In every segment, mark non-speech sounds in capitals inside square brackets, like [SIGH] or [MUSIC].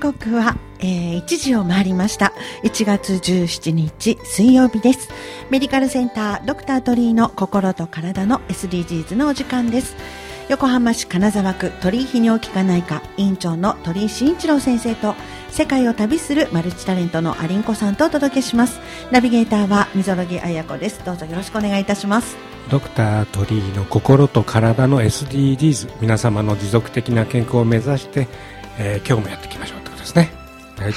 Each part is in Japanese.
刻は、えー、1時を回りました。1月17日水曜日です。メディカルセンタードクタートリーの心と体の SDGs のお時間です。横浜市金沢区鳥居泌尿器科内科院長の鳥居慎一郎先生と世界を旅するマルチタレントのアリンコさんとお届けします。ナビゲーターは溝呂木彩子です。どうぞよろしくお願いいたします。ドクター鳥居の心と体の SDGs 皆様の持続的な健康を目指して、えー、今日もやっていきましょうと。ですね。はい、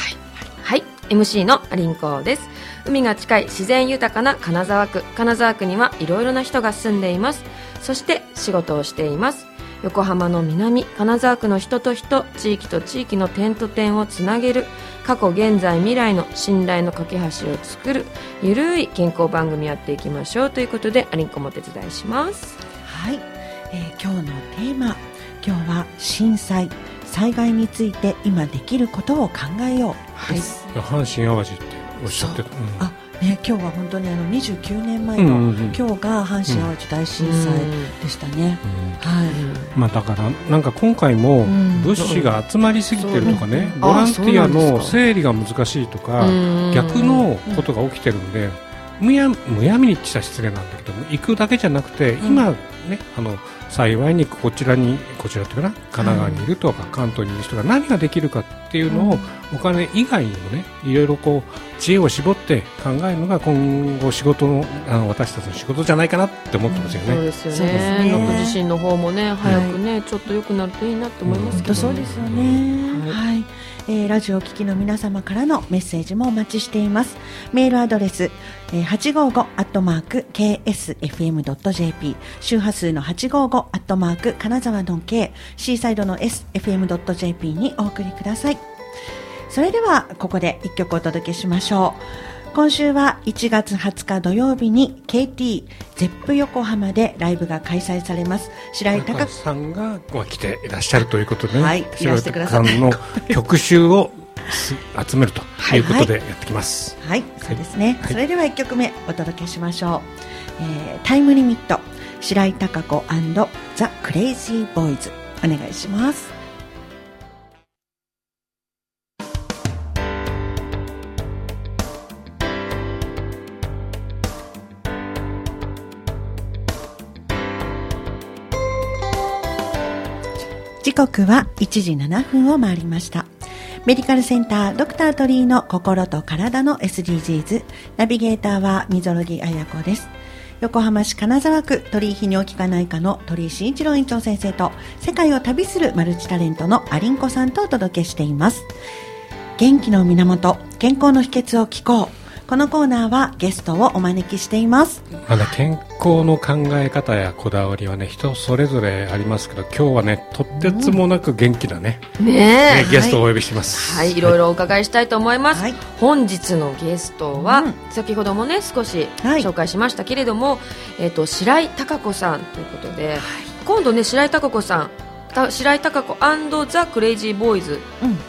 はい、MC のアリンコです。海が近い自然豊かな金沢区。金沢区にはいろいろな人が住んでいます。そして仕事をしています。横浜の南金沢区の人と人地域と地域の点と点をつなげる。過去現在未来の信頼の架け橋を作る。ゆるい健康番組やっていきましょう。ということでアリンコもお手伝いします。はい、えー、今日のテーマ。今日は震災災害について今できることを考えようはい、阪神・淡路っておっしゃってた、う。ん、あね、今日は本当にあの29年前の、うんうんうん、今日が阪神・淡路大震災でしたね、うん。はい。まあ、だからなんか今回も物資が集まりすぎてるとかね、ボランティアの整理が難しいとか逆のことが起きてるんで、むやむやみにした失礼なんだけども行くだけじゃなくて今ね、あの幸いにこちらにこちらというかな神奈川にいるとか、関東にいる人が何ができるかっていうのを、お金以外にもねいろいろこう知恵を絞って考えるのが今後仕事のあの私たちの仕事じゃないかなって思ってますよね。そうですよね。僕自身の方もね早くね、ちょっと良くなるといいなと思いますけど、そうですよね。はいえー、ラジオを聴きの皆様からのメッセージもお待ちしています。メールアドレス、えー、855アットマーク ksfm.jp 周波数の855アットマーク金沢の K シーサイドの sfm.jp にお送りください。それではここで一曲お届けしましょう。今週は1月20日土曜日に KT ゼップ横浜でライブが開催されます。白井隆さんが来ていらっしゃるということで、ね、はい、白井隆さんの曲集を集めるとい。うことでやってきます。はい、はい、そうですね、はい、それでは1曲目お届けしましょう。えー、タイムリミット。白井貴子ザ・クレイジーボーイズ。お願いします。時刻は1時7分を回りました。メディカルセンタードクタートリーの心と体の SDGs ナビゲーターは溝呂木彩子です。横浜市金沢区鳥居泌尿器科内科の鳥居慎一郎院長先生と世界を旅するマルチタレントのアリンコさんとお届けしています。元気の源、健康の秘訣を聞こう。このコーナーはゲストをお招きしています。まだ健康の考え方やこだわりはね人それぞれありますけど今日はねとってつもなく元気なねうん、ねゲストをお呼びします、はい、はい、いろいろお伺いしたいと思います、はい、本日のゲストは、うん、先ほどもね少し紹介しましたけれども、はい、えっ、ー、と白井貴子さんということで、今度ね白井貴子さん白井貴子ザ・クレイジーボーイズ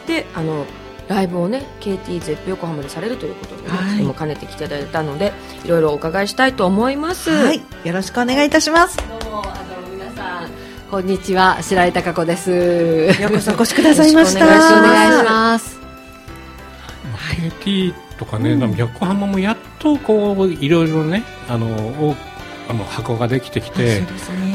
で、あのライブをね KT ゼップ横浜でされるということで、ね、はい、も兼ねてきていただいたのでいろいろお伺いしたいと思います、はい、よろしくお願いいたします。どうもあの皆さんこんにちは。白井貴子です。ようこそお越しくださいました。よろしくお願いします。KT とかね、うん、横浜もやっとこういろいろねあのあの箱ができてきて、ね、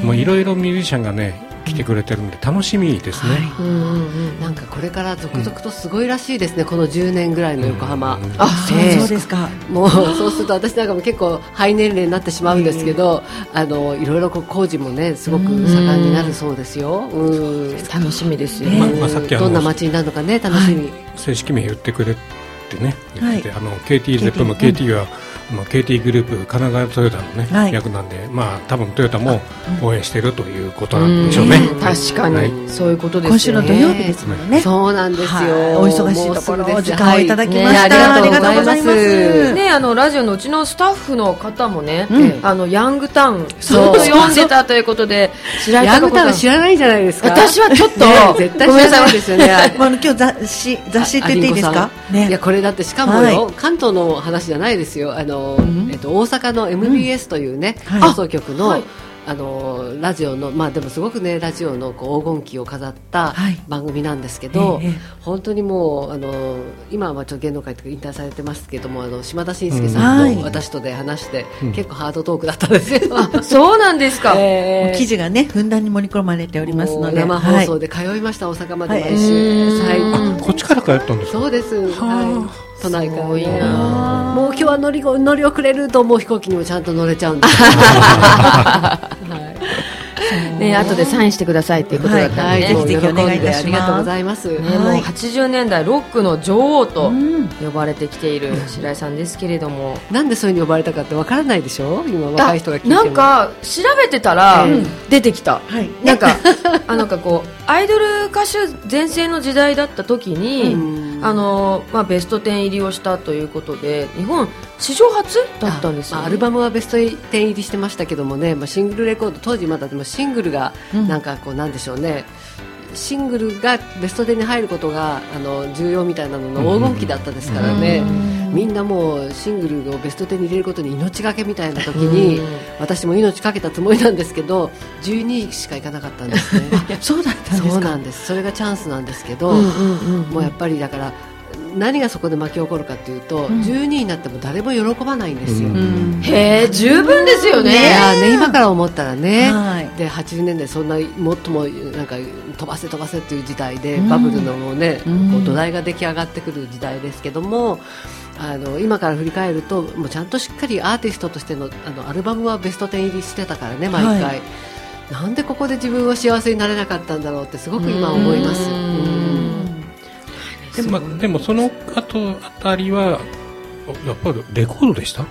もういろいろミュージシャンがね来てくれてるんで楽しみですね、はい、うんうんうん、なんかこれから続々とすごいらしいですね、うん、この10年ぐらいの横浜、うん。うん、あそうですか。もうそうすると私なんかも結構肺年齢になってしまうんですけど、あのいろいろこう工事もねすごく盛んになるそうですよ、うん、楽しみですよ。ね、まあ、さっきどんな街になるのかね楽しみ、はい、正式名言ってくれてね言って、はい、あの KTZEP の KT は、まあ、KT グループ神奈川トヨタのね、はい、役なんで、まあ多分トヨタも応援しているということなんでしょうね。う確かに、はい、そういうことですね。今週の土曜日ですもんね。そうなんですよ。お忙しいところお時間をいただきました。ありがとうございます。ねあのラジオのうちのスタッフの方もね、あのヤングタウンずっと読んでたということで、ヤングタウン知らないじゃないですか。私はちょっと絶対知らないですよね。今日雑誌雑誌って言っていいですか？ね。いやこれだってしかもよ関東の話じゃないですよ。あのえっと大阪の MBS というね、放送局の、あのラジオのまあでもすごくねラジオのこう黄金期を飾った番組なんですけど、はい、本当にもうあの今はちょっと芸能界とか引退されてますけどもあの島田紳介さんと私とで話して、うん、結構ハードトークだったんですよ。そうなんですか。[LAUGHS] えー、記事がねふんだんに盛り込まれておりますので。生放送で通いました、はい、大阪まで毎週。はい。こっちから通ったんですそうです。はい。都内からねもう今日は乗り乗り遅れるともう飛行機にもちゃんと乗れちゃうんです、[LAUGHS] はい。ね、後でサインしてくださいということだったので、はい、ぜひぜひお願いいたします。ありがとうございます。ね、もう80年代ロックの女王と呼ばれてきている白井さんですけれども、なんでそういうふうに呼ばれたかってわからないでしょ？今若い人が聞いてなんか調べてたら出てきた。はい、なんか [LAUGHS] あなんかこうアイドル歌手全盛の時代だった時に、あのまあベスト10入りをしたということで日本史上初だったんです、ね、アルバムはベスト10入りしてましたけどもね、まあ、シングルレコード当時まだでもシングルがなんかこうなんでしょうね、うん、シングルがベスト10に入ることがあの重要みたいなのの黄金期だったですからね、みんなもうシングルをベスト10に入れることに命がけみたいな時に、私も命かけたつもりなんですけど12位しかいかなかったんですね。そうだったんですそうなんです。それがチャンスなんですけど、もうやっぱりだから何がそこで巻き起こるかというと、うん、12位になっても誰も喜ばないんですよ、うん、へえ十分ですよね。ね今から思ったらね、はい、で80年代そんなもっともなんか飛ばせ飛ばせっていう時代で、バブルのもうね、こう土台が出来上がってくる時代ですけどもあの今から振り返るともうちゃんとしっかりアーティストとしてのあのアルバムはベスト10入りしてたからね毎回、はい、なんでここで自分は幸せになれなかったんだろうってすごく今思います。でも,、まあ、でもその後あたりはやっぱりレコードでした？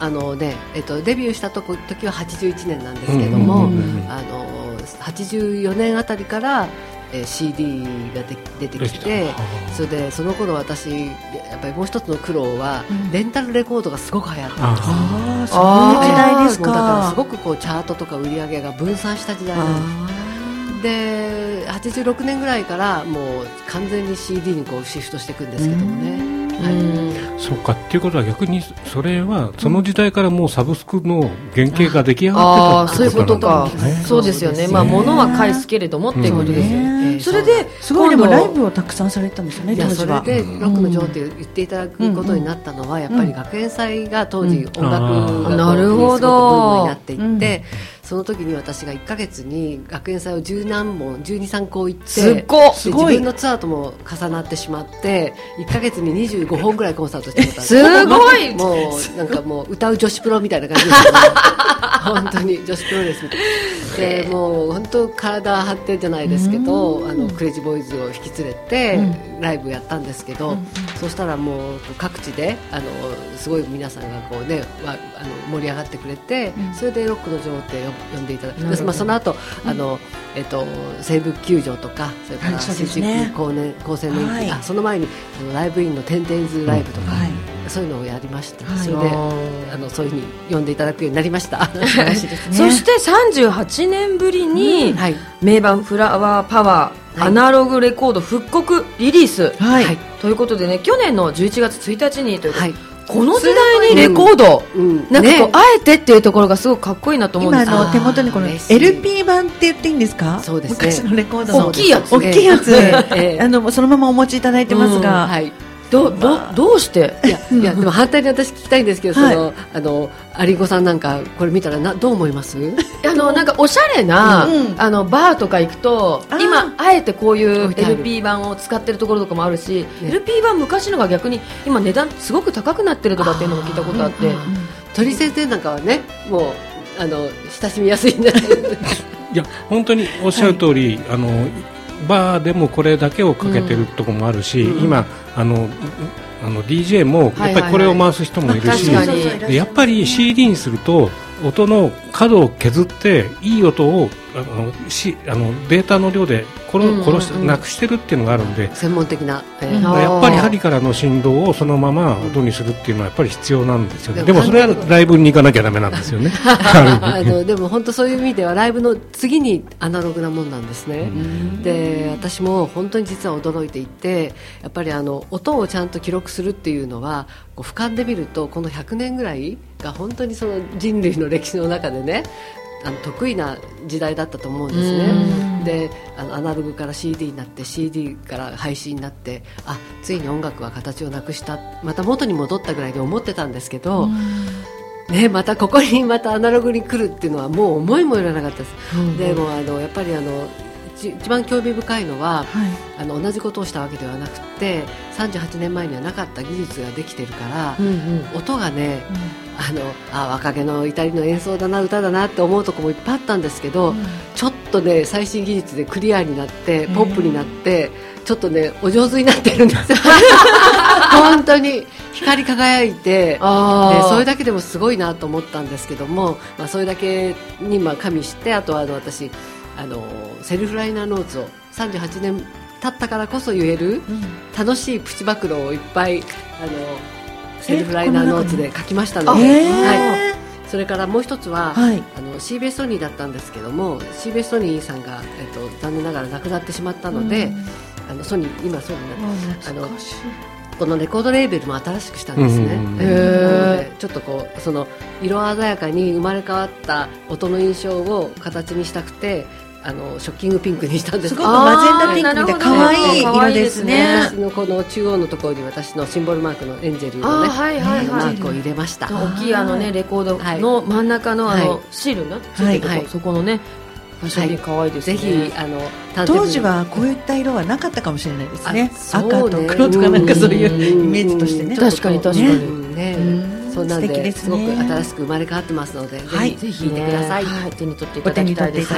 あのねえっと、デビューしたとこ時は81年なんですけども、あの84年あたりからえー、CD がで出てきてそれでその頃私やっぱりもう一つの苦労は、うん、レンタルレコードがすごく流行ったんですあそういう時代ですか。だからすごくこうチャートとか売り上げが分散した時代なんですで86年ぐらいからもう完全に CD にこうシフトしていくんですけどもね。はい、そうかっていうことは逆にそれはその時代からもうサブスクの原型が出来上がってたそういうことか、そうですよね、まあ、物は返すけれどもっていうことですよね、それですごいでもライブをたくさんされたんですよね、それでロックの女王って言っていただくことになったのは、やっぱり学園祭が当時、音楽がなるほどになっていって、その時に私が1か月に学園祭を十何本12、3校行ってすごい。自分のツアーとも重なってしまって1か月に25本ぐらいコンサートしてたす。ごい。もうなんかもう歌う女子プロみたいな感じですよね。本当に。女子プロレスみたいでもう本当体張ってじゃないですけどあのクレイジーボーイズを引き連れてライブやったんですけど、そしたらもう各地であのすごい皆さんがこうねあの盛り上がってくれて、それでロックの女王って呼んでいただいて、まあ、その後あの、えっと西部球場とかそれから新宿高年高専年金、あその前にあのライブインのテンテンズライブとか。そういうのをやりまして、それであのそういうふうに呼んでいただくようになりました。そして38年ぶりに、名盤フラワーパワー、アナログレコード復刻リリース、はい、ということでね去年の11月1日にということで、この時代にレコード、うん、なんかこう、ね、あえてっていうところがすごくかっこいいなと思うんです。今の手元にこの LP 版って言っていいんですか？そうです、ね、昔のレコード大きいやつ、大きいやつ、[LAUGHS] えー、あのそのままお持ちいただいてますが、うん、はいどどどうして？いや [LAUGHS] いやでも反対に私聞きたいんですけど、はい、そのあのアリゴさんなんかこれ見たらなどう思います？[LAUGHS] あのなんかおしゃれな、うん、あのバーとか行くと今あえてこういう LP 版を使ってるところとかもあるし、ね、LP 版昔のが逆に今値段すごく高くなってるとかっていうのも聞いたことあって、鳥先生なんかはねもうあの親しみやすいんじゃないです。か [LAUGHS] いや本当におっしゃる通り、はい、あのバーでもこれだけをかけてるとこもあるし、うん、今あのあの DJ もやっぱりこれを回す人もいるし、やっぱり CD にすると音の角を削っていい音をあのしあのデータの量で殺殺し、なくしてるっていうのがあるんで。専門的な、えー、やっぱり針からの振動をそのまま音にするっていうのはやっぱり必要なんですよね。でもそれはライブに行かなきゃだめなんですよね。[LAUGHS] あのでも本当そういう意味ではライブの次にアナログなもんなんですね。で私も本当に実は驚いていてやっぱりあの音をちゃんと記録するっていうのはこう俯瞰で見るとこの100年ぐらいが本当にその人類の歴史の中でねあの得意な時代だったと思うんですね。であのアナログから CD になって CD から配信になってあついに音楽は形をなくした。また元に戻ったぐらいに思ってたんですけど、ね、またここにまたアナログに来るっていうのはもう思いもよらなかったです、でもあのやっぱりあの一番興味深いのは、はい、あの同じことをしたわけではなくて38年前にはなかった技術ができてるから、うんうん、音がね、うん、あのあ若気の至りの演奏だな歌だなって思うところもいっぱいあったんですけど、うん、ちょっとね最新技術でクリアになってポップになって、ちょっとねお上手になってるんですよ。[LAUGHS] 本当に光り輝いてでそれだけでもすごいなと思ったんですけども、まあ、それだけにまあ加味してあとはあの私あのセルフライナーノーツを38年経ったからこそ言える、楽しいプチ暴露をいっぱいあのセルフライナーノーツで書きましたので、はい、それからもう一つは、はい、あのシーベスソニーだったんですけどもシーベスソニーさんが、えっと、残念ながら亡くなってしまったので、あのソニー今ソニーあのこのレコードレーベルも新しくしたんですね、うん、ちょっとこうその色鮮やかに生まれ変わった音の印象を形にしたくてあのショッキングピンクにしたんです。すごくマゼンダピンクで可愛い。色ですね。私のこの中央のところに私のシンボルマークのエンジェルのね、はいはいマークを入れました。大きいあのねレコードの真ん中のあのシールのついてるとそこのねファッション可愛いです、ね、ぜひあの当時はこういった色はなかったかもしれないですね。赤と黒とかなんかそういうイメージとしてね。確かに確かに。ねそうなんで、すごく新しく生まれ変わってますので、はい、ぜひ見てください、はい、手に取っていただきたいです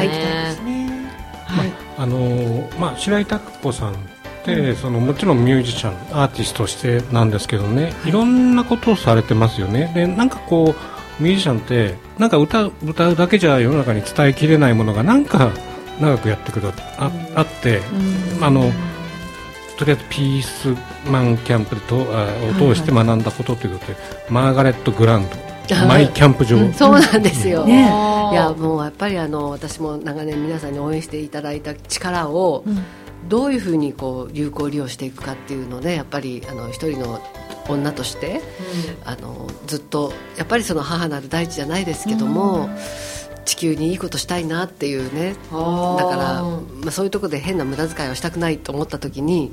ね。はい、あのまあ白井拓子さんってそのもちろんミュージシャンアーティストとしてなんですけどね、い。ろんなことをされてますよね。でなんかこうミュージシャンってなんか歌歌うだけじゃ世の中に伝えきれないものがなんか長くやってくるああって、あのとりあえずピースマンキャンプとを通して学んだことということで、マーガレット・グランドマイキャンプ場、そうなんですよ、ね、いやもうやっぱりあの私も長年皆さんに応援していただいた力を、どういうふうにこう有効利用していくかっていうのでやっぱりあの一人の女として、うん、あのずっとやっぱりその母なる大地じゃないですけども、うん、地球にいいことしたいなっていうね。だから、まあ、そういうところで変な無駄遣いをしたくないと思った時に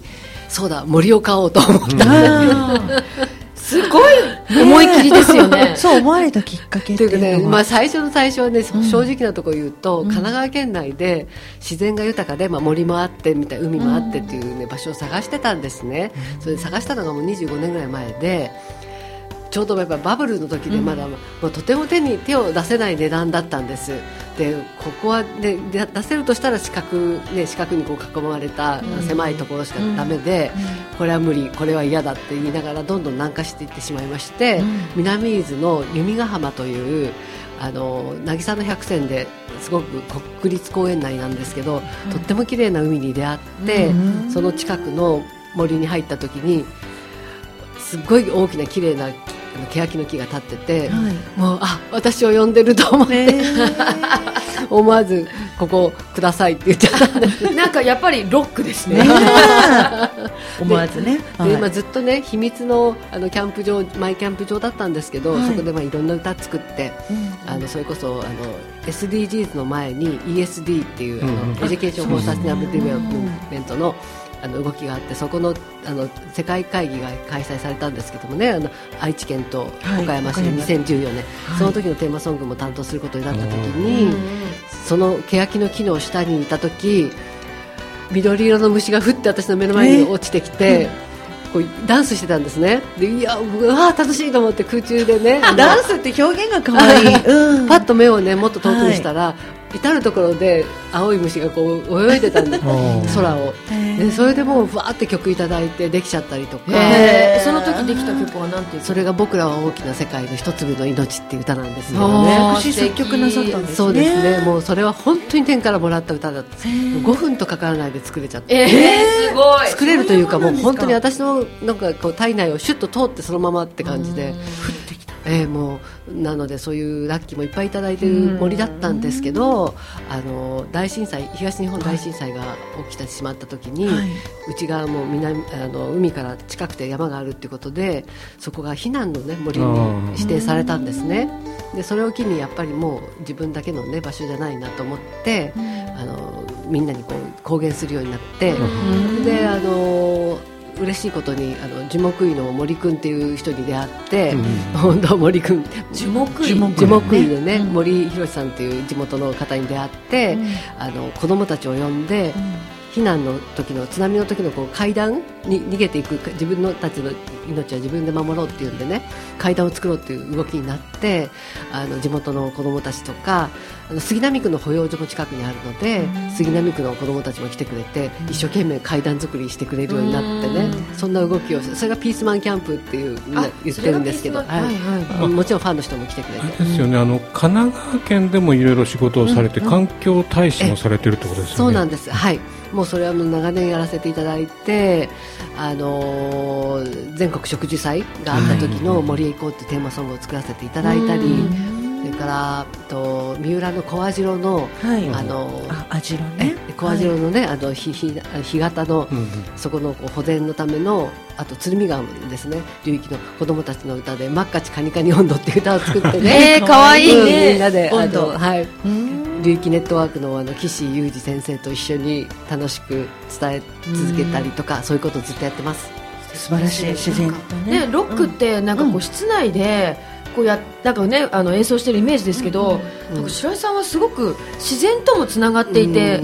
そうだ森を買おうと思った、うん。[LAUGHS] すごい思い切りですよね。[LAUGHS] そう思われたきっかけっていうね、まあ、最初の最初はね、正直なところ言うと、うん、神奈川県内で自然が豊かで、まあ、森もあってみたい海もあってっていう、ね、場所を探してたんですね、それで探したのがもう25年ぐらい前でちょうどやっぱバブルの時でまだ、もうとても手に手を出せない値段だったんです。でここは、ね、出せるとしたら四角,、ね、四角にこう囲まれた狭いところしかだめで、これは無理これは嫌だって言いながらどんどん南下していってしまいまして、南伊豆の弓ヶ浜というあの渚の百選ですごく国立公園内なんですけど、とっても綺麗な海に出会って、その近くの森に入った時にすごい大きな綺麗なあの欅の木が立ってて、はい、もうあ私を呼んでると思って、[LAUGHS] 思わずここくださいって言っちゃった。[LAUGHS] なんかやっぱりロックですね。[LAUGHS] 思わずね。で、はい、今ずっとね秘密のあのキャンプ場マイキャンプ場だったんですけど、はい、そこでまあいろんな歌作って、うん、あのそれこそあの SDGs の前に ESD っていう、あの、 Education for Sustainable Development の、あの動きがあってそこのあの世界会議が開催されたんですけどもねあの愛知県と岡山市で2014年、はい、その時のテーマソングも担当することになった時に、その欅の木の下にいた時緑色の虫がふって私の目の前に落ちてきて。こうダンスしてたんですね。でいやうわ楽しいと思って空中でねダンスって表現が可愛い、[LAUGHS] うん、パッと目をねもっと遠くにしたら、はい、至る所で青い虫がこう泳いでたんで [LAUGHS] 空を。でそれでもうわーって曲いただいてできちゃったりとか。その時できた曲は何ていうそれが僕らは大きな世界の一粒の命っていう歌なんですよね。作曲なさったんですね。そうですね。もうそれは本当に天からもらった歌だった。5分とかからないで作れちゃってえー、すごい。作れるというかもう本当に私のなんかこう体内をシュッと通ってそのままって感じでえー、もうなのでそういうラッキーもいっぱいいただいてる森だったんですけどあの大震災東日本大震災が起きてしまった時に、はい、うちがもう南あの海から近くて山があるっていうことでそこが避難の、ね、森に指定されたんですね。でそれを機にやっぱりもう自分だけの、ね、場所じゃないなと思って、あのみんなにこう公言するようになって、であの嬉しいことにあの樹木医の森君っていう人に出会って、うん、本当森君樹木医。樹木医でね、うん、森博さんっていう地元の方に出会って、うん、あの子供たちを呼んで、避難の時の津波の時のこう階段に逃げていく自分のたちの命は自分で守ろうっていうんでね階段を作ろうっていう動きになってあの地元の子どもたちとかあの杉並区の保養所も近くにあるので、杉並区の子どもたちも来てくれて、一生懸命階段作りしてくれるようになってね、そんな動きをそれがピースマンキャンプっていう言ってるんですけど、はいはい。もちろんファンの人も来てくれて。ですよねあの神奈川県でもいろいろ仕事をされて、環境大使もされてるってことですよね。そうなんです。はいもうそれはもう長年やらせていただいて、あのー、全国植樹祭があった時の「森へ行こう」ってテーマソングを作らせていただいたり。それからと三浦の小網代の、はい、あの網代ね。小網代のね、はい、あのひひ干潟の、うんうん、そこの保全のためのあと鶴見川ですね。流域の子供たちの歌で「真っ赤ちカニカニ温度」っていう歌を作ってね。[LAUGHS] えー、かわいいね、みんなであのはい。流域ネットワークのあの岸裕二先生と一緒に楽しく伝え続けたりとか、そういうことをずっとやってます。素晴らしい自然とね。ロックってなんかこう室内でこうやなんかねあの演奏してるイメージですけど、なんか白井さんはすごく自然ともつながっていて、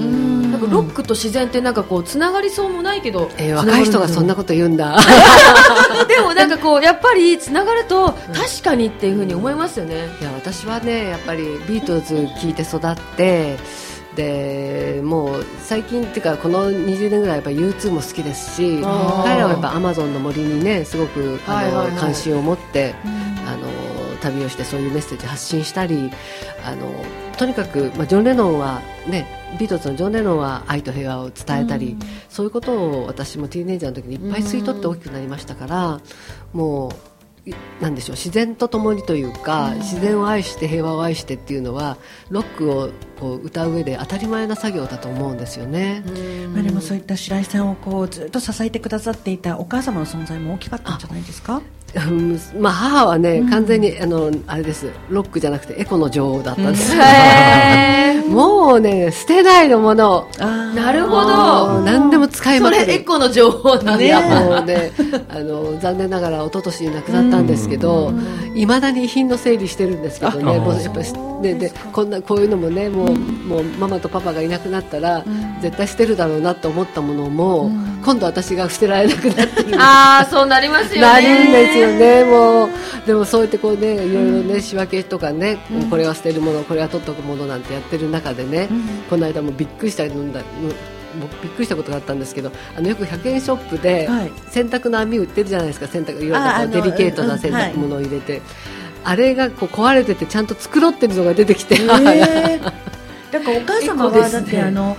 なんかロックと自然ってなんかこうつながりそうもないけど、えー、若い人がそんなこと言うんだ。[LAUGHS] でもなんかこうやっぱりつながると確かにっていうふうに思いますよね、いや私はねやっぱりビートルズ聴いて育ってでもう最近っていうかこの20年ぐらいやっぱ U2 も好きですし彼らはやっぱアマゾンの森にねすごくあの、関心を持って、あの旅をしてそういうメッセージ発信したりあのとにかく、まあ、ジョン・レノンは、ね、ビートルズのジョン・レノンは愛と平和を伝えたり、うん、そういうことを私もティーネイジャーの時にいっぱい吸い取って大きくなりましたから、もうなんでしょう自然とともにというか、自然を愛して平和を愛してっていうのはロックをこう歌う上で当たり前な作業だと思うんですよね。まあでもそういった白井さんをこうずっと支えてくださっていたお母様の存在も大きかったんじゃないですか？まあ母はね、完全にあのあれです。ロックじゃなくてエコの女王だったんです、うん、もうね捨てないのもの。なるほど。何でも使いますそれエコの情報なんね。もうねあの残念ながら一昨年に亡くなったんですけどいまだに遺品の整理してるんですけどねもうやっぱででこんなこういうのもねもう,、もうママとパパがいなくなったら、絶対捨てるだろうなと思ったものも、今度私が捨てられなくなってああそうなりますよね。なるんですよねもう。でもそうやってこうねいろいろね仕分けとかね、これは捨てるものこれは取っておくものなんてやってる中でね、この間もびっくりしたのだびっくりしたことがあったんですけどあのよく100円ショップで洗濯の網売ってるじゃないですか洗濯いわゆるデリケートな洗濯物を入れて、あれがこう壊れててちゃんと繕ってるのが出てきて、えー、だからお母様はだって、あの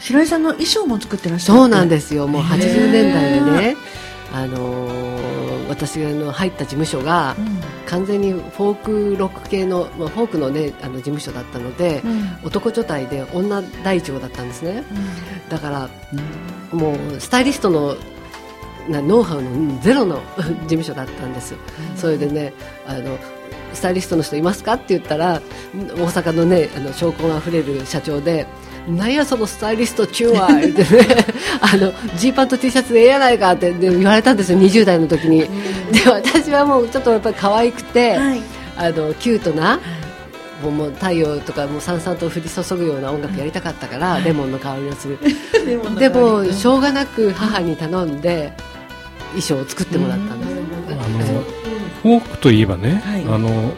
白井さんの衣装も作ってらっしゃるそうなんですよ。もう80年代でね、あのー、私の入った事務所が、完全にフォークロック系の、まあ、フォークの,、ね、あの事務所だったので、うん、男女体で女第一号だったんですね、うん、だから、もうスタイリストのなノウハウのゼロの [LAUGHS] 事務所だったんです、それでねあのスタイリストの人いますかって言ったら大阪のねあの証拠があふれる社長でなんやそのスタイリスト中は [LAUGHS] 言ってね。[LAUGHS] あのジーパンと T シャツでええやないかって言われたんですよ20代の時に、で私はもうちょっとやっぱり可愛くて、はい、あのキュートな、もうもう太陽とかもうさんさんと降り注ぐような音楽やりたかったから、レモンの香りをする。でもしょうがなく母に頼んで衣装を作ってもらったんです、あのフォークといえばね、はい、あの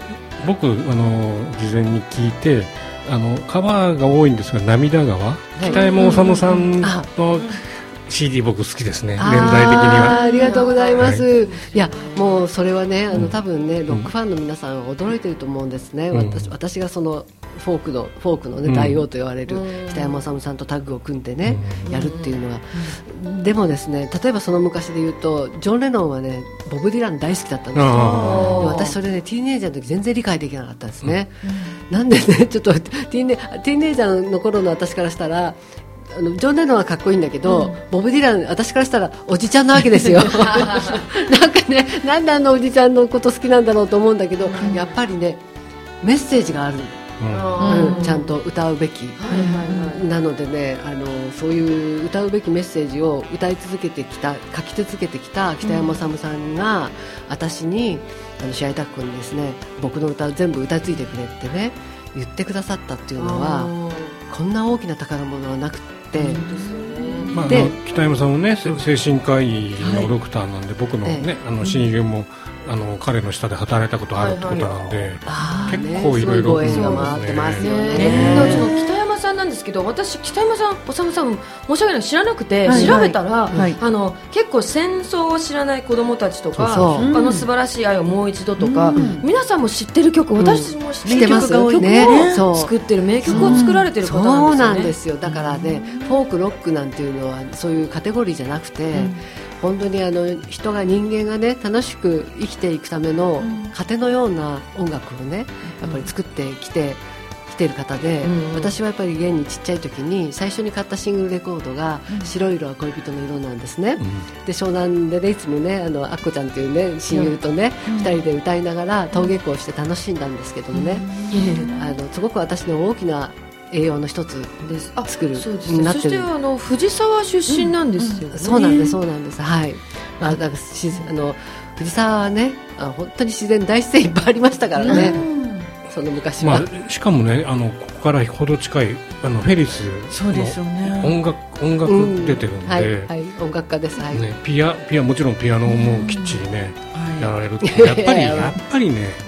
僕あの事前に聞いてあのカバーが多いんですが涙川、はい、北山治さんの CD 僕好きですね年代的には。ありがとうございます、はい、いやもうそれはねあの多分ねロックファンの皆さんは驚いてると思うんですね、うん、私私がそのフォークのフォークの、ね、大王と言われる北山治さんとタッグを組んでね、やるっていうのは、でもですね例えばその昔で言うとジョン・レノンはねボブ・ディラン大好きだったんですよ。私それねティーネイジャーの時全然理解できなかったんですね、なんでねちょっとティーネティーネイジャーの頃の私からしたらあのジョン・レノンはかっこいいんだけど、うん、ボブ・ディラン私からしたらおじちゃんなわけですよ。[LAUGHS] なんかねなんであのおじちゃんのこと好きなんだろうと思うんだけど、うん、やっぱりねメッセージがあるうん、ちゃんと歌うべき、なのでねあのそういう歌うべきメッセージを歌い続けてきた書き続けてきた北山治さんが、私にあの試合タックにですね僕の歌を全部歌い継いでくれってね言ってくださったっていうのはこんな大きな宝物はなくて。まあ、北山さんもね精神科医のドクターなんで、はい、僕のね、あの親友も、あの彼の下で働いたことあるってことなんで、結構いろいろ、ね、回ってますよね。北山さんなんですけど、私北山さん、おさむさん申し訳ない。知らなくて、調べたら、あの結構戦争を知らない子供たちとか、あの素晴らしい愛をもう一度とか、皆さんも知ってる曲、私も知ってる曲が多いね。作ってる名曲を作られてる方なんですよ。だからね、フォークロックなんていうのはそういうカテゴリーじゃなくて。本当にあの人が人間がね楽しく生きていくための糧のような音楽をねやっぱり作ってきて。来てる方で、うん私はやっぱり現にちっちゃい時に最初に買ったシングルレコードが「白い色は恋人の色」なんですね、うん、で湘南でねいつもねあのあっこちゃんというね親友とね、うん、2人で歌いながら登下校して楽しんだんですけどもね、あのすごく私の大きな栄養の一つで作るそうですね、そしてあの藤沢出身なんですよ、ね。うん、そうなんですそうなんです。はい。まあだからしあの藤沢はねあ本当に自然大自然いっぱいありましたからね、その昔は、まあ、しかもねあのここからほど近いあのフェリスそうですよね。音楽音楽出てるんで、うん、はい、はい、音楽家です、はい。ね、ピアピアもちろんピアノもきっちりね、やられるって。やっぱり [LAUGHS] やっぱりね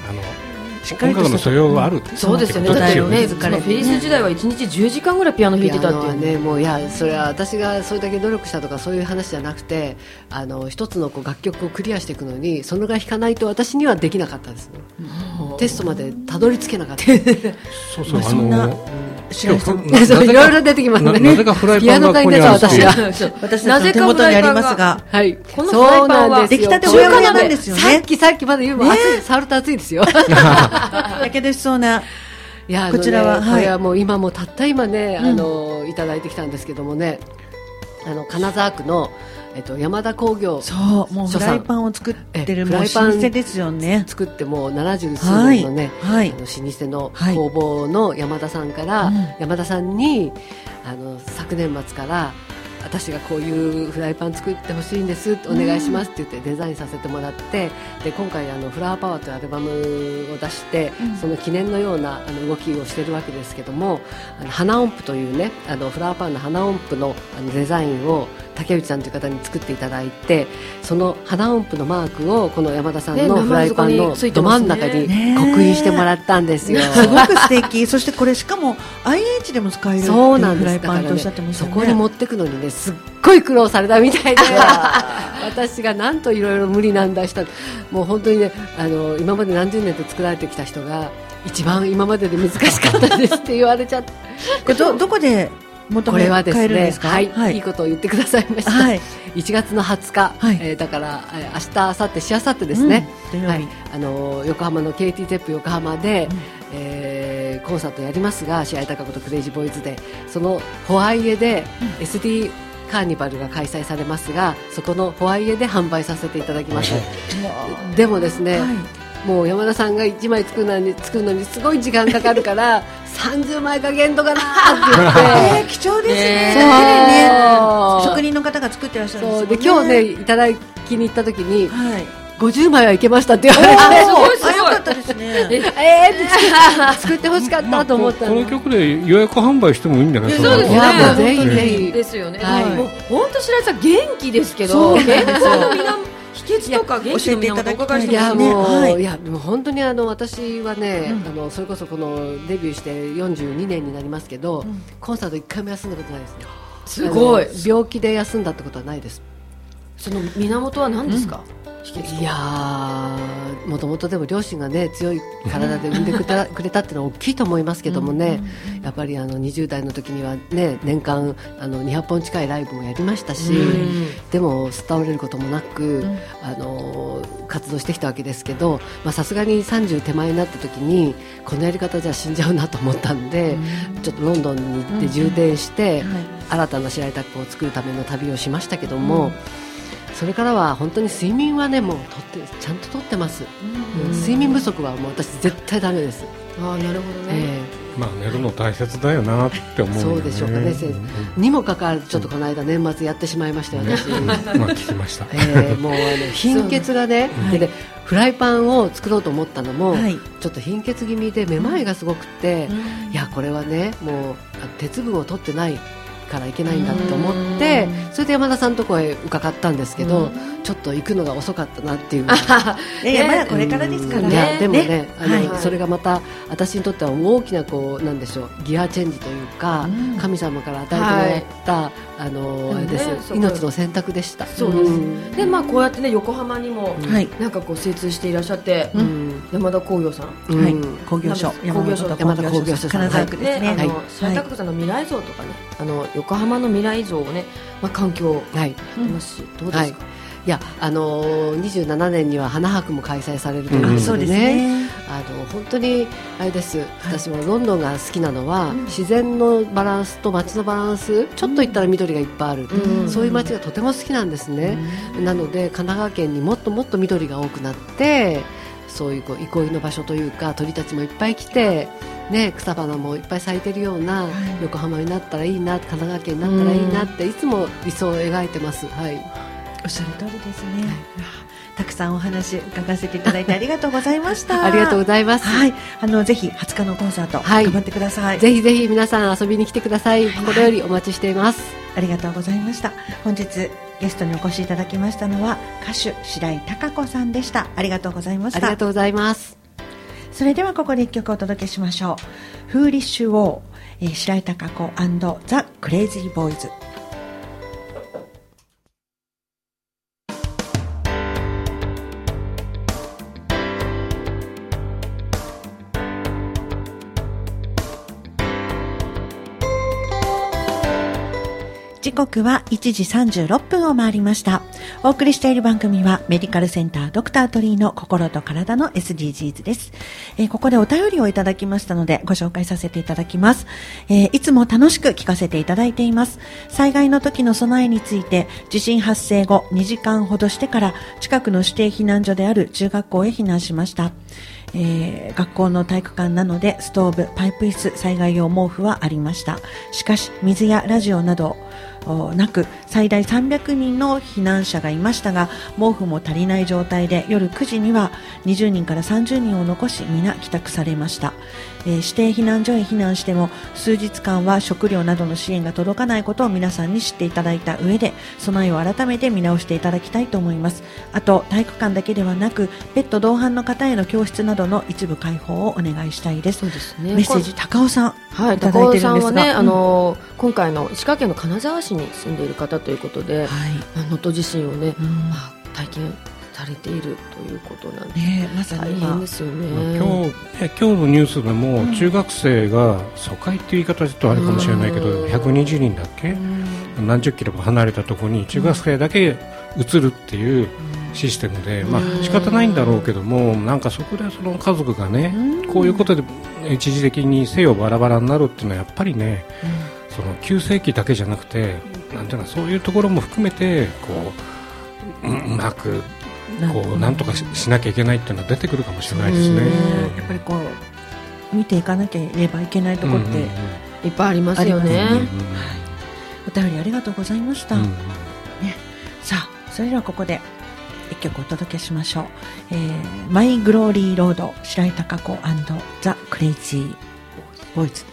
しっかりとの素養がある。そうですよね。だってね。フェリス時代は1日10時間ぐらいピアノ弾いてたっていう。ねもういやそれは私がそれだけ努力したとかそういう話じゃなくてあの一つのこう楽曲をクリアしていくのにそのぐらい弾かないと私にはできなかったですね、テストまでたどり着けなかった。そうそうあの白井さん [LAUGHS] いろいろ出てきますね。なぜかフライパンがここにある私が私たちの手元にありますが。はい。このフライパンは出来たておやなんですよね。さっきさっきまで言うも触ると熱いですよ。[LAUGHS] やけどしそうな。いや、こちらは、これはもう今もたった今ね、あの、いただいてきたんですけどもね。あの金沢区の。えっと、山田工業そうもうフライパンを作ってるフライパンですよね。作ってもう70数年のね、はい、あの老舗の工房の山田さんから、山田さんにあの昨年末から私がこういうフライパン作ってほしいんですお願いしますって言ってデザインさせてもらってで今回あの「フラワーパワー」というアルバムを出して、その記念のようなあの動きをしてるわけですけどもあの花音符というねあのフラワーパワーの花音符のあのデザインを竹内さんという方に作っていただいてその花音符のマークをこの山田さんのフライパンのど真ん中に刻印してもらったんですよ。すごく素敵。そしてこれしかも IH でも使えるそうなんフライパンとおっしゃってましたね。そこに持ってくのにねすっごい苦労されたみたいで [LAUGHS] [LAUGHS] 私がなんといろいろ無理難題したもう本当にねあの今まで何十年と作られてきた人が一番今までで難しかったですって言われちゃって。[LAUGHS] これどどこでこれはですねはい、はい、いいことを言ってくださいました、はい、1月の20日、はい、えー、だから、えー、明日明後日しあさってですね、うん、はい、あの横浜の KT テップ横浜で、うん、えー、コンサートやりますが試合高子とクレイジーボーイズでそのホワイエで、うん、SD カーニバルが開催されますがそこのホワイエで販売させていただきます、でもですね、はい。もう山田さんが1枚作るのに作るのにすごい時間かかるから [LAUGHS] 30枚かけんとかなって言って、[LAUGHS] えー、貴重ですね,、ね。職人の方が作ってらっしゃるんです、ね、で今日ねいただきに行った時に、はい、50枚はいけましたって言われて、すごいすったですね。えー、って作ってほしかったと思ったこの曲で予約販売してもいいんじゃないですか。そうですね。ぜひぜひですよね。はい。もう本当白井さん元気ですけど、健康の源秘訣とか元気の源おいやもう、はい、いやでも本当にあの私はね、うん、あのそれこそこのデビューして42年になりますけど、うん、コンサート一回も休んだことないですね。すごい病気で休んだってことはないです。その源は何ですか、いやもともとでも両親がね強い体で産んでくれたくれたっていうのは大きいと思いますけどもね、やっぱりあの20代の時にはね年間あの200本近いライブもやりましたし、でも伝われることもなく、あの活動してきたわけですけどさすがに30手前になった時にこのやり方じゃ死んじゃうなと思ったんで、ちょっとロンドンに行って充電して、新たな白井拓を作るための旅をしましたけども。それからは本当に睡眠はねもうとってちゃんととってます、うん、睡眠不足はもう私絶対ダメです。ああなるほどね、えー、まあ寝るの大切だよなって思う、ね、そうでしょうかね先生、にもかかわらずちょっとこの間年末やってしまいましたよ私、まあ聞きました、えー、もうあの貧血がね、で、ね、フライパンを作ろうと思ったのも、はい、ちょっと貧血気味でめまいがすごくて、いやこれはねもう鉄分を取ってないからいけないんだと思ってそれで山田さんのところへ伺ったんですけど、ちょっと行くのが遅かったなっていう。[LAUGHS] いやまだこれからですからね、でもねあの、それがまた私にとっては大きなこうなんでしょうギアチェンジというか、神様から与えてもらった、あのあれです、命の選択でした。そうです、でまあこうやってね横浜にも、なんかこう精通していらっしゃって、山田工業さん、はい。工業所。工業所山田工業所金沢区です。ね、はい、斉田さんの未来像とかねあの横浜の未来像をね、まあ、環境やってます。し、どうですか、い。やあのー、27年には花博も開催されるということでね,、あの本当にあれです、私もロンドンが好きなのは、自然のバランスと街のバランスちょっと行ったら緑がいっぱいある、そういう街がとても好きなんですね、なので神奈川県にもっともっと緑が多くなってそういうこう憩いの場所というか鳥たちもいっぱい来て、ね、草花もいっぱい咲いてるような横浜になったらいいな神奈川県になったらいいなっていつも理想を描いてます。はい。おっしゃる通りですね、はい、たくさんお話伺わせていただいてありがとうございました。[LAUGHS] ありがとうございます。はい。あのぜひ20日のコンサート、はい、頑張ってください。ぜひぜひ皆さん遊びに来てください。心よりお待ちしています、ありがとうございました。本日ゲストにお越しいただきましたのは歌手白井貴子さんでした。ありがとうございました。ありがとうございます。それではここで一曲お届けしましょう。フーリッシュウォー、えー、白井貴子ザ・クレイジーボーイズ刻は1時36分を回りました。お送りしている番組はメディカルセンタードクタートリーの心と体の SDGs です。えー、ここでお便りをいただきましたのでご紹介させていただきます。えー、いつも楽しく聞かせていただいています。災害の時の備えについて地震発生後2時間ほどしてから近くの指定避難所である中学校へ避難しました。えー、学校の体育館なのでストーブ、パイプ椅子、災害用毛布はありました。しかし、水やラジオなどなく最大300人の避難者がいましたが毛布も足りない状態で夜9時には20人から30人を残し皆帰宅されました、えー、指定避難所へ避難しても数日間は食料などの支援が届かないことを皆さんに知っていただいた上で備えを改めて見直していただきたいと思います。あと体育館だけではなくペット同伴の方への教室などの一部開放をお願いしたいです。そうですね。メッセージ高尾さんはい、高尾さんはね、うん、あの今回の石川県の金沢市に住んでいる方ということで、はい、能登地震をね、うん、まあ、体験されているということなんで、ね、まさに大変ですよね、今日今日のニュースでも、中学生が疎開っていう言い方ちょっとあれかもしれないけど、うん、120人だっけ、うん、何十キロか離れたところに中学生だけ移るっていう、システムで、まあ仕方ないんだろうけども、なんかそこでその家族がね、こういうことで一時的に西洋バラバラになるっていうのはやっぱりね、その急性期だけじゃなくて、なんていうのそういうところも含めてこううまくこうなんとかしなきゃいけないっていうのは出てくるかもしれないですね。やっぱりこう見ていかなければいけないところって、いっぱいありますよね。お便りありがとうございました。ね、さあそれではここで一曲お届けしましょう。えー、マイグローリーロード白井貴子ザ・クレイジーボーイズ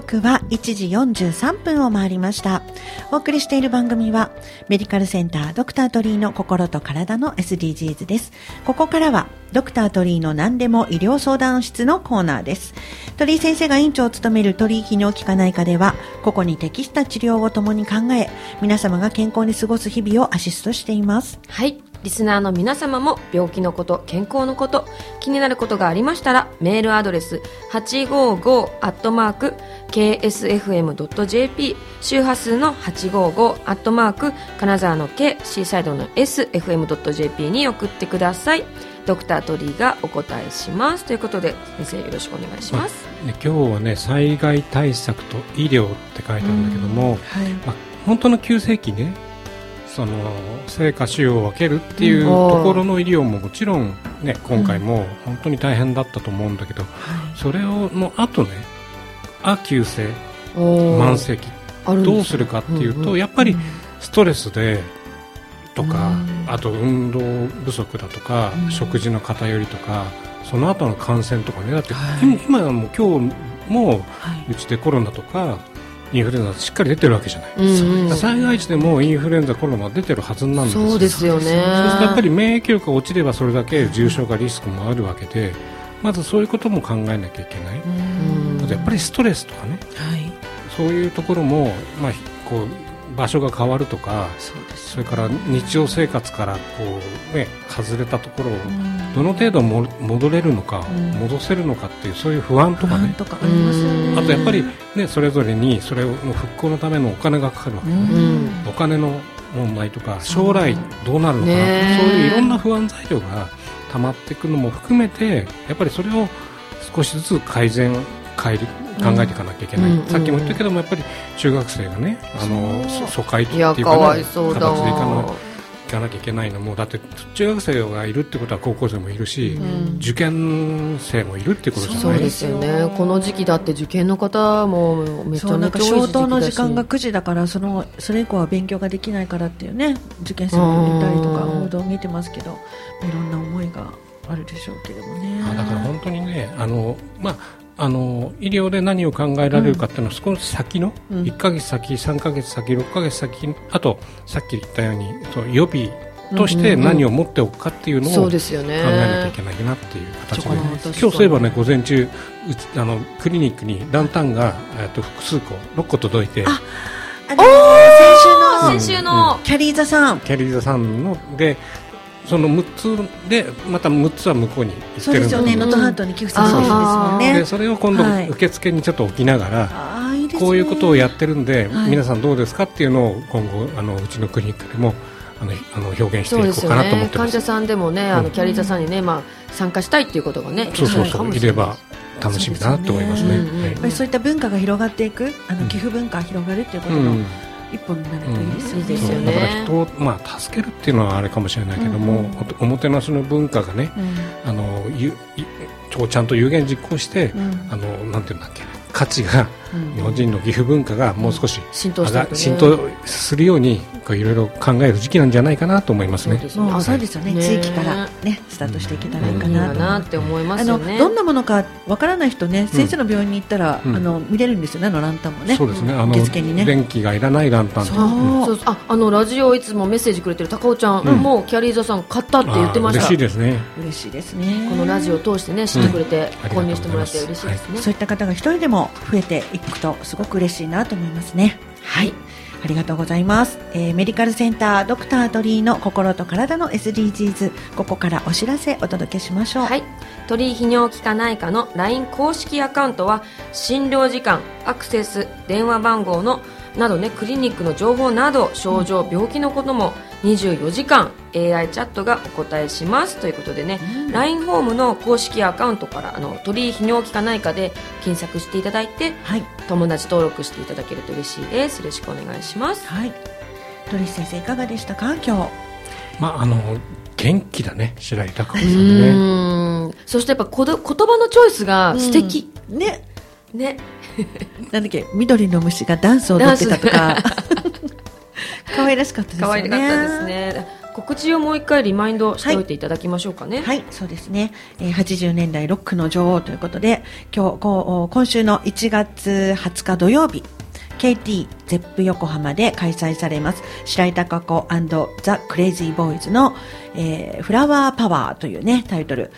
刻は1時43分を回りました。お送りしている番組は、メディカルセンタードクタートリーの心と体の SDGs です。ここからは、ドクタートリーの何でも医療相談室のコーナーです。鳥居先生が院長を務める鳥居泌尿器科内科では、個々に適した治療を共に考え、皆様が健康に過ごす日々をアシストしています。はい。リスナーの皆様も病気のこと、健康のこと、気になることがありましたら、メールアドレス 855-ksfm.jp 周波数の855金沢の K シーサイドの sfm.jp に送ってください。ドクタートリーがお答えします。ということで、先生よろしくお願いします。ね今日はね災害対策と医療って書いてあるんだけども、はい。まあ、本当の急性期ねその生活腫瘍を分けるっていううん。ところの医療ももちろん、ね、今回も本当に大変だったと思うんだけど、それをの後ねあ急性慢性期どうするかっていうと、やっぱりストレスでとか、うん。あと運動不足だとか、うん。食事の偏りとかその後の感染とかねだって、はい。今今はもう今日もはい。うちでコロナとかインフルエンザしっかり出てるわけじゃない、うん。うん災害時でもインフルエンザコロナ出てるはずなんですよ。そうですよね。そうやっぱり免疫力が落ちればそれだけ重症化リスクもあるわけでまずそういうことも考えなきゃいけない、うん。あとやっぱりストレスとかね。はい。そういうところも、まあ、ひこう場所が変わるとかそれから日常生活からこう、ね、外れたところをうん。どの程度も戻れるのか、うん。戻せるのかっていうそういう不安とかね。ありますよね。あとやっぱり、ね、それぞれにそれの復興のためのお金がかかるわけ、ん。お金の問題とか将来どうなるのかな、ね。えそういういろんな不安材料が溜まっていくのも含めてやっぱりそれを少しずつ改善変える考えていかなきゃいけない、うん。さっきも言ったけどもやっぱり中学生がねあの疎開っていうか、かわね、形でいかなわ。いかなきゃいけないのもだって中学生がいるってことは高校生もいるし、うん。受験生もいるってことじゃない？そうですよね。この時期だって受験の方もめちそうなんかゃめちゃ消灯の時間が9時だからそのそれ以降は勉強ができないからっていうね受験生もいたりとかうん。報道を見てますけどいろんな思いがあるでしょうけどもね。あだから本当にねあの、まあ、あの医療で何を考えられるかっていうのは、少し先のうん。1ヶ月先、3ヶ月先、6ヶ月先あとさっき言ったようにそう予備として何を持っておくかっていうのをそう考ですよね。えなきゃいけないなっていう形で、そうかな今日そういえばね午前中あのクリニックにランタンが、えっと複数個6個届いてああの先週の先週の、キャリーザさんキャリーザさんのでその6つでまた6つは向こうに行ってそうるんだですよね。能登半島に寄付されてるんですもんね。でそれを今度はい受付にちょっと置きながら、ああいこういうことをやってるんで、はい。皆さんどうですかっていうのを今後あのうちのクリニックでもあのあの表現していこうかなと思っね。患者てます。さんでもね、あうん。のキャリーザさんにね、まあ参加したいっていうことがね、そうそうそう、いいれば楽しみだなと思いますね。そうい。やっぱりそういった文化が広がっていくあうんの寄付文化が広がるっていうことのうん一歩になるといいですよね、だから人を、まあ、助けるっていうのはあれかもしれないけども、うん。おおもてなしの文化がねうん。あのゆいちゃんと有言実行して、うん。あのなんていうんだっけ価値がうん日本人の寄付文化がもう少し浸透するようにこういろいろ考える時期なんじゃないかなと思いますね。そうですね。もうそうですよね、ね。地域からねスタートしていけたらいいかなと。思いますかなって思いまあすよね。のどんなものかわからない人ね、先生の病院に行ったら、うん。あの見れるんですよね、あのランタンもね。そうですね。あの受付にね。電気がいらないランタンとそう。うん。そう。そうああのラジオいつもメッセージくれてる高尾ちゃん、うん。もうキャリーザさん買ったって言ってました。嬉しいですね。嬉しいですね。このラジオを通してね知ってくれて、うん。購入してもらって嬉しいですね、そういった方が一人でも増えていくとすごく嬉しいなと思いますね。はい。ありがとうございます、えーメディカルセンタードクタートリーの心と体の SDGs ここからお知らせお届けしましょう。はい鳥居泌尿器科内科の LINE 公式アカウントは診療時間アクセス電話番号のなどねクリニックの情報など症状、病気のことも24時間 AI チャットがお答えしますということでね、LINE ホームの公式アカウントからあの鳥居泌尿器科内科で検索していただいてはい。友達登録していただけると嬉しいですよろしくお願いしますはい。鳥居先生いかがでしたか？今日。まああの元気だね白井貴子さうんね。そしてやっぱこど言葉のチョイスが素敵、ね。ね。なんだっけ緑の虫がダンスを踊ってたとか。[LAUGHS] 可愛らしかったですよね。可愛かったですね。告知をもう一回リマインドしておいていただきましょうかね。はい、はい、そうですね。えー、80年代ロックの女王ということで、今日、こう今週の1月20日土曜日、KT ゼップ横浜で開催されます白井貴子ザ・クレイジーボーイズの、えー、フラワーパワーというねタイトル。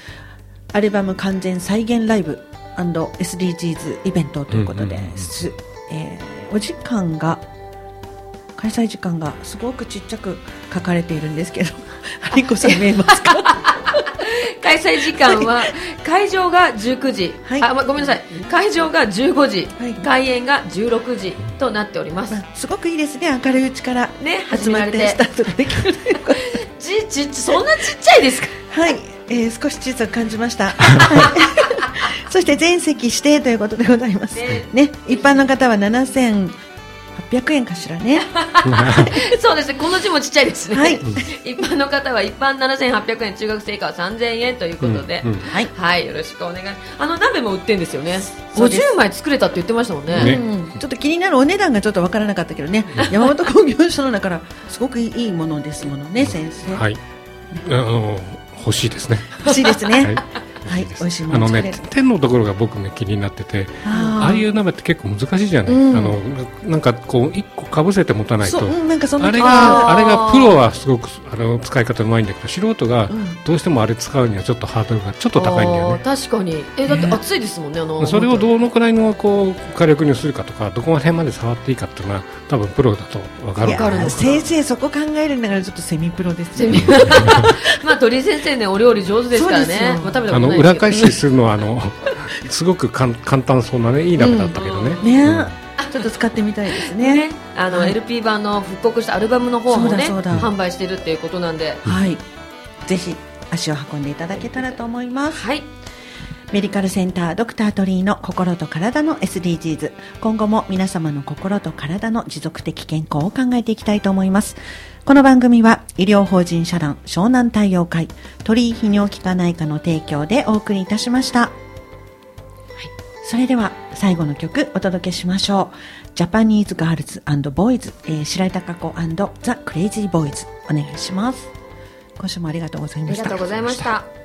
アルバム完全再現ライブ &SDGs イベントということで、えー、お時間が開催時間がすごくちっちゃく書かれているんですけど、[LAUGHS] ハリコさん見えますか？[LAUGHS] 開催時間は、会場が19時、はい、あ、ま、ごめんなさい、会場が15時、はい、開演が16時となっております。まあ、すごくいいですね、明るいうちからね、始まってスタートができる [LAUGHS] ちちそんなちっちゃいですか？はい、えー、少し小さく感じました。そして全席指定ということでございます。ね、ね。一般の方は7000 800円かしらね。[LAUGHS] そうですね。この字もちっちゃいですね、はい、[LAUGHS] 一般の方は一般7800円中学生以下は3000円ということで、うん。うん、はい、はい、よろしくお願い。あの鍋も売ってるんですよね。50枚作れたって言ってましたもんね、ね、うん、ちょっと気になるお値段がちょっとわからなかったけどね。山本工業所のだからすごくいいものですものね先生。はい。あの欲しいですね。欲しいですね、はいはい、美味しいものあのね天のところが僕ね気になっててああいう鍋って結構難しいじゃない、うん、あのなんかこう一個かぶせて持たないと、なんかそあれがあれがプロはすごくあの使い方うまいんだけど素人がどうしてもあれ使うにはちょっとハードルがちょっと高いんだよね、確かに。えだって熱いですもんね、あのそれをどのくらいのこう火力にするかとかどこまでまで触っていいかっていうのは多分プロだと分かる。か先生そこ考えるんだからちょっとセミプロですよ、[LAUGHS] まあ鳥先生ねお料理上手ですからね。まあ、食べたことない。裏返しするのはあの [LAUGHS] すごくかん簡単そうなねいい鍋だったけどね。ね、ちょっと使ってみたいですね。あの、LP 版の復刻したアルバムの方もね販売してるっていうことなんで、はい、ぜひ足を運んでいただけたらと思います。はい。メディカルセンタードクタートリーの心と体の SDGs 今後も皆様の心と体の持続的健康を考えていきたいと思います。この番組は医療法人社団湘南太陽会鳥居泌尿器科内科の提供でお送りいたしました、はい、それでは最後の曲お届けしましょう。ジャパニーズガールズボーイズ、えー、白井貴子ザ・クレイジーボーイズ。お願いします。今週もありがとうございました。ありがとうございました。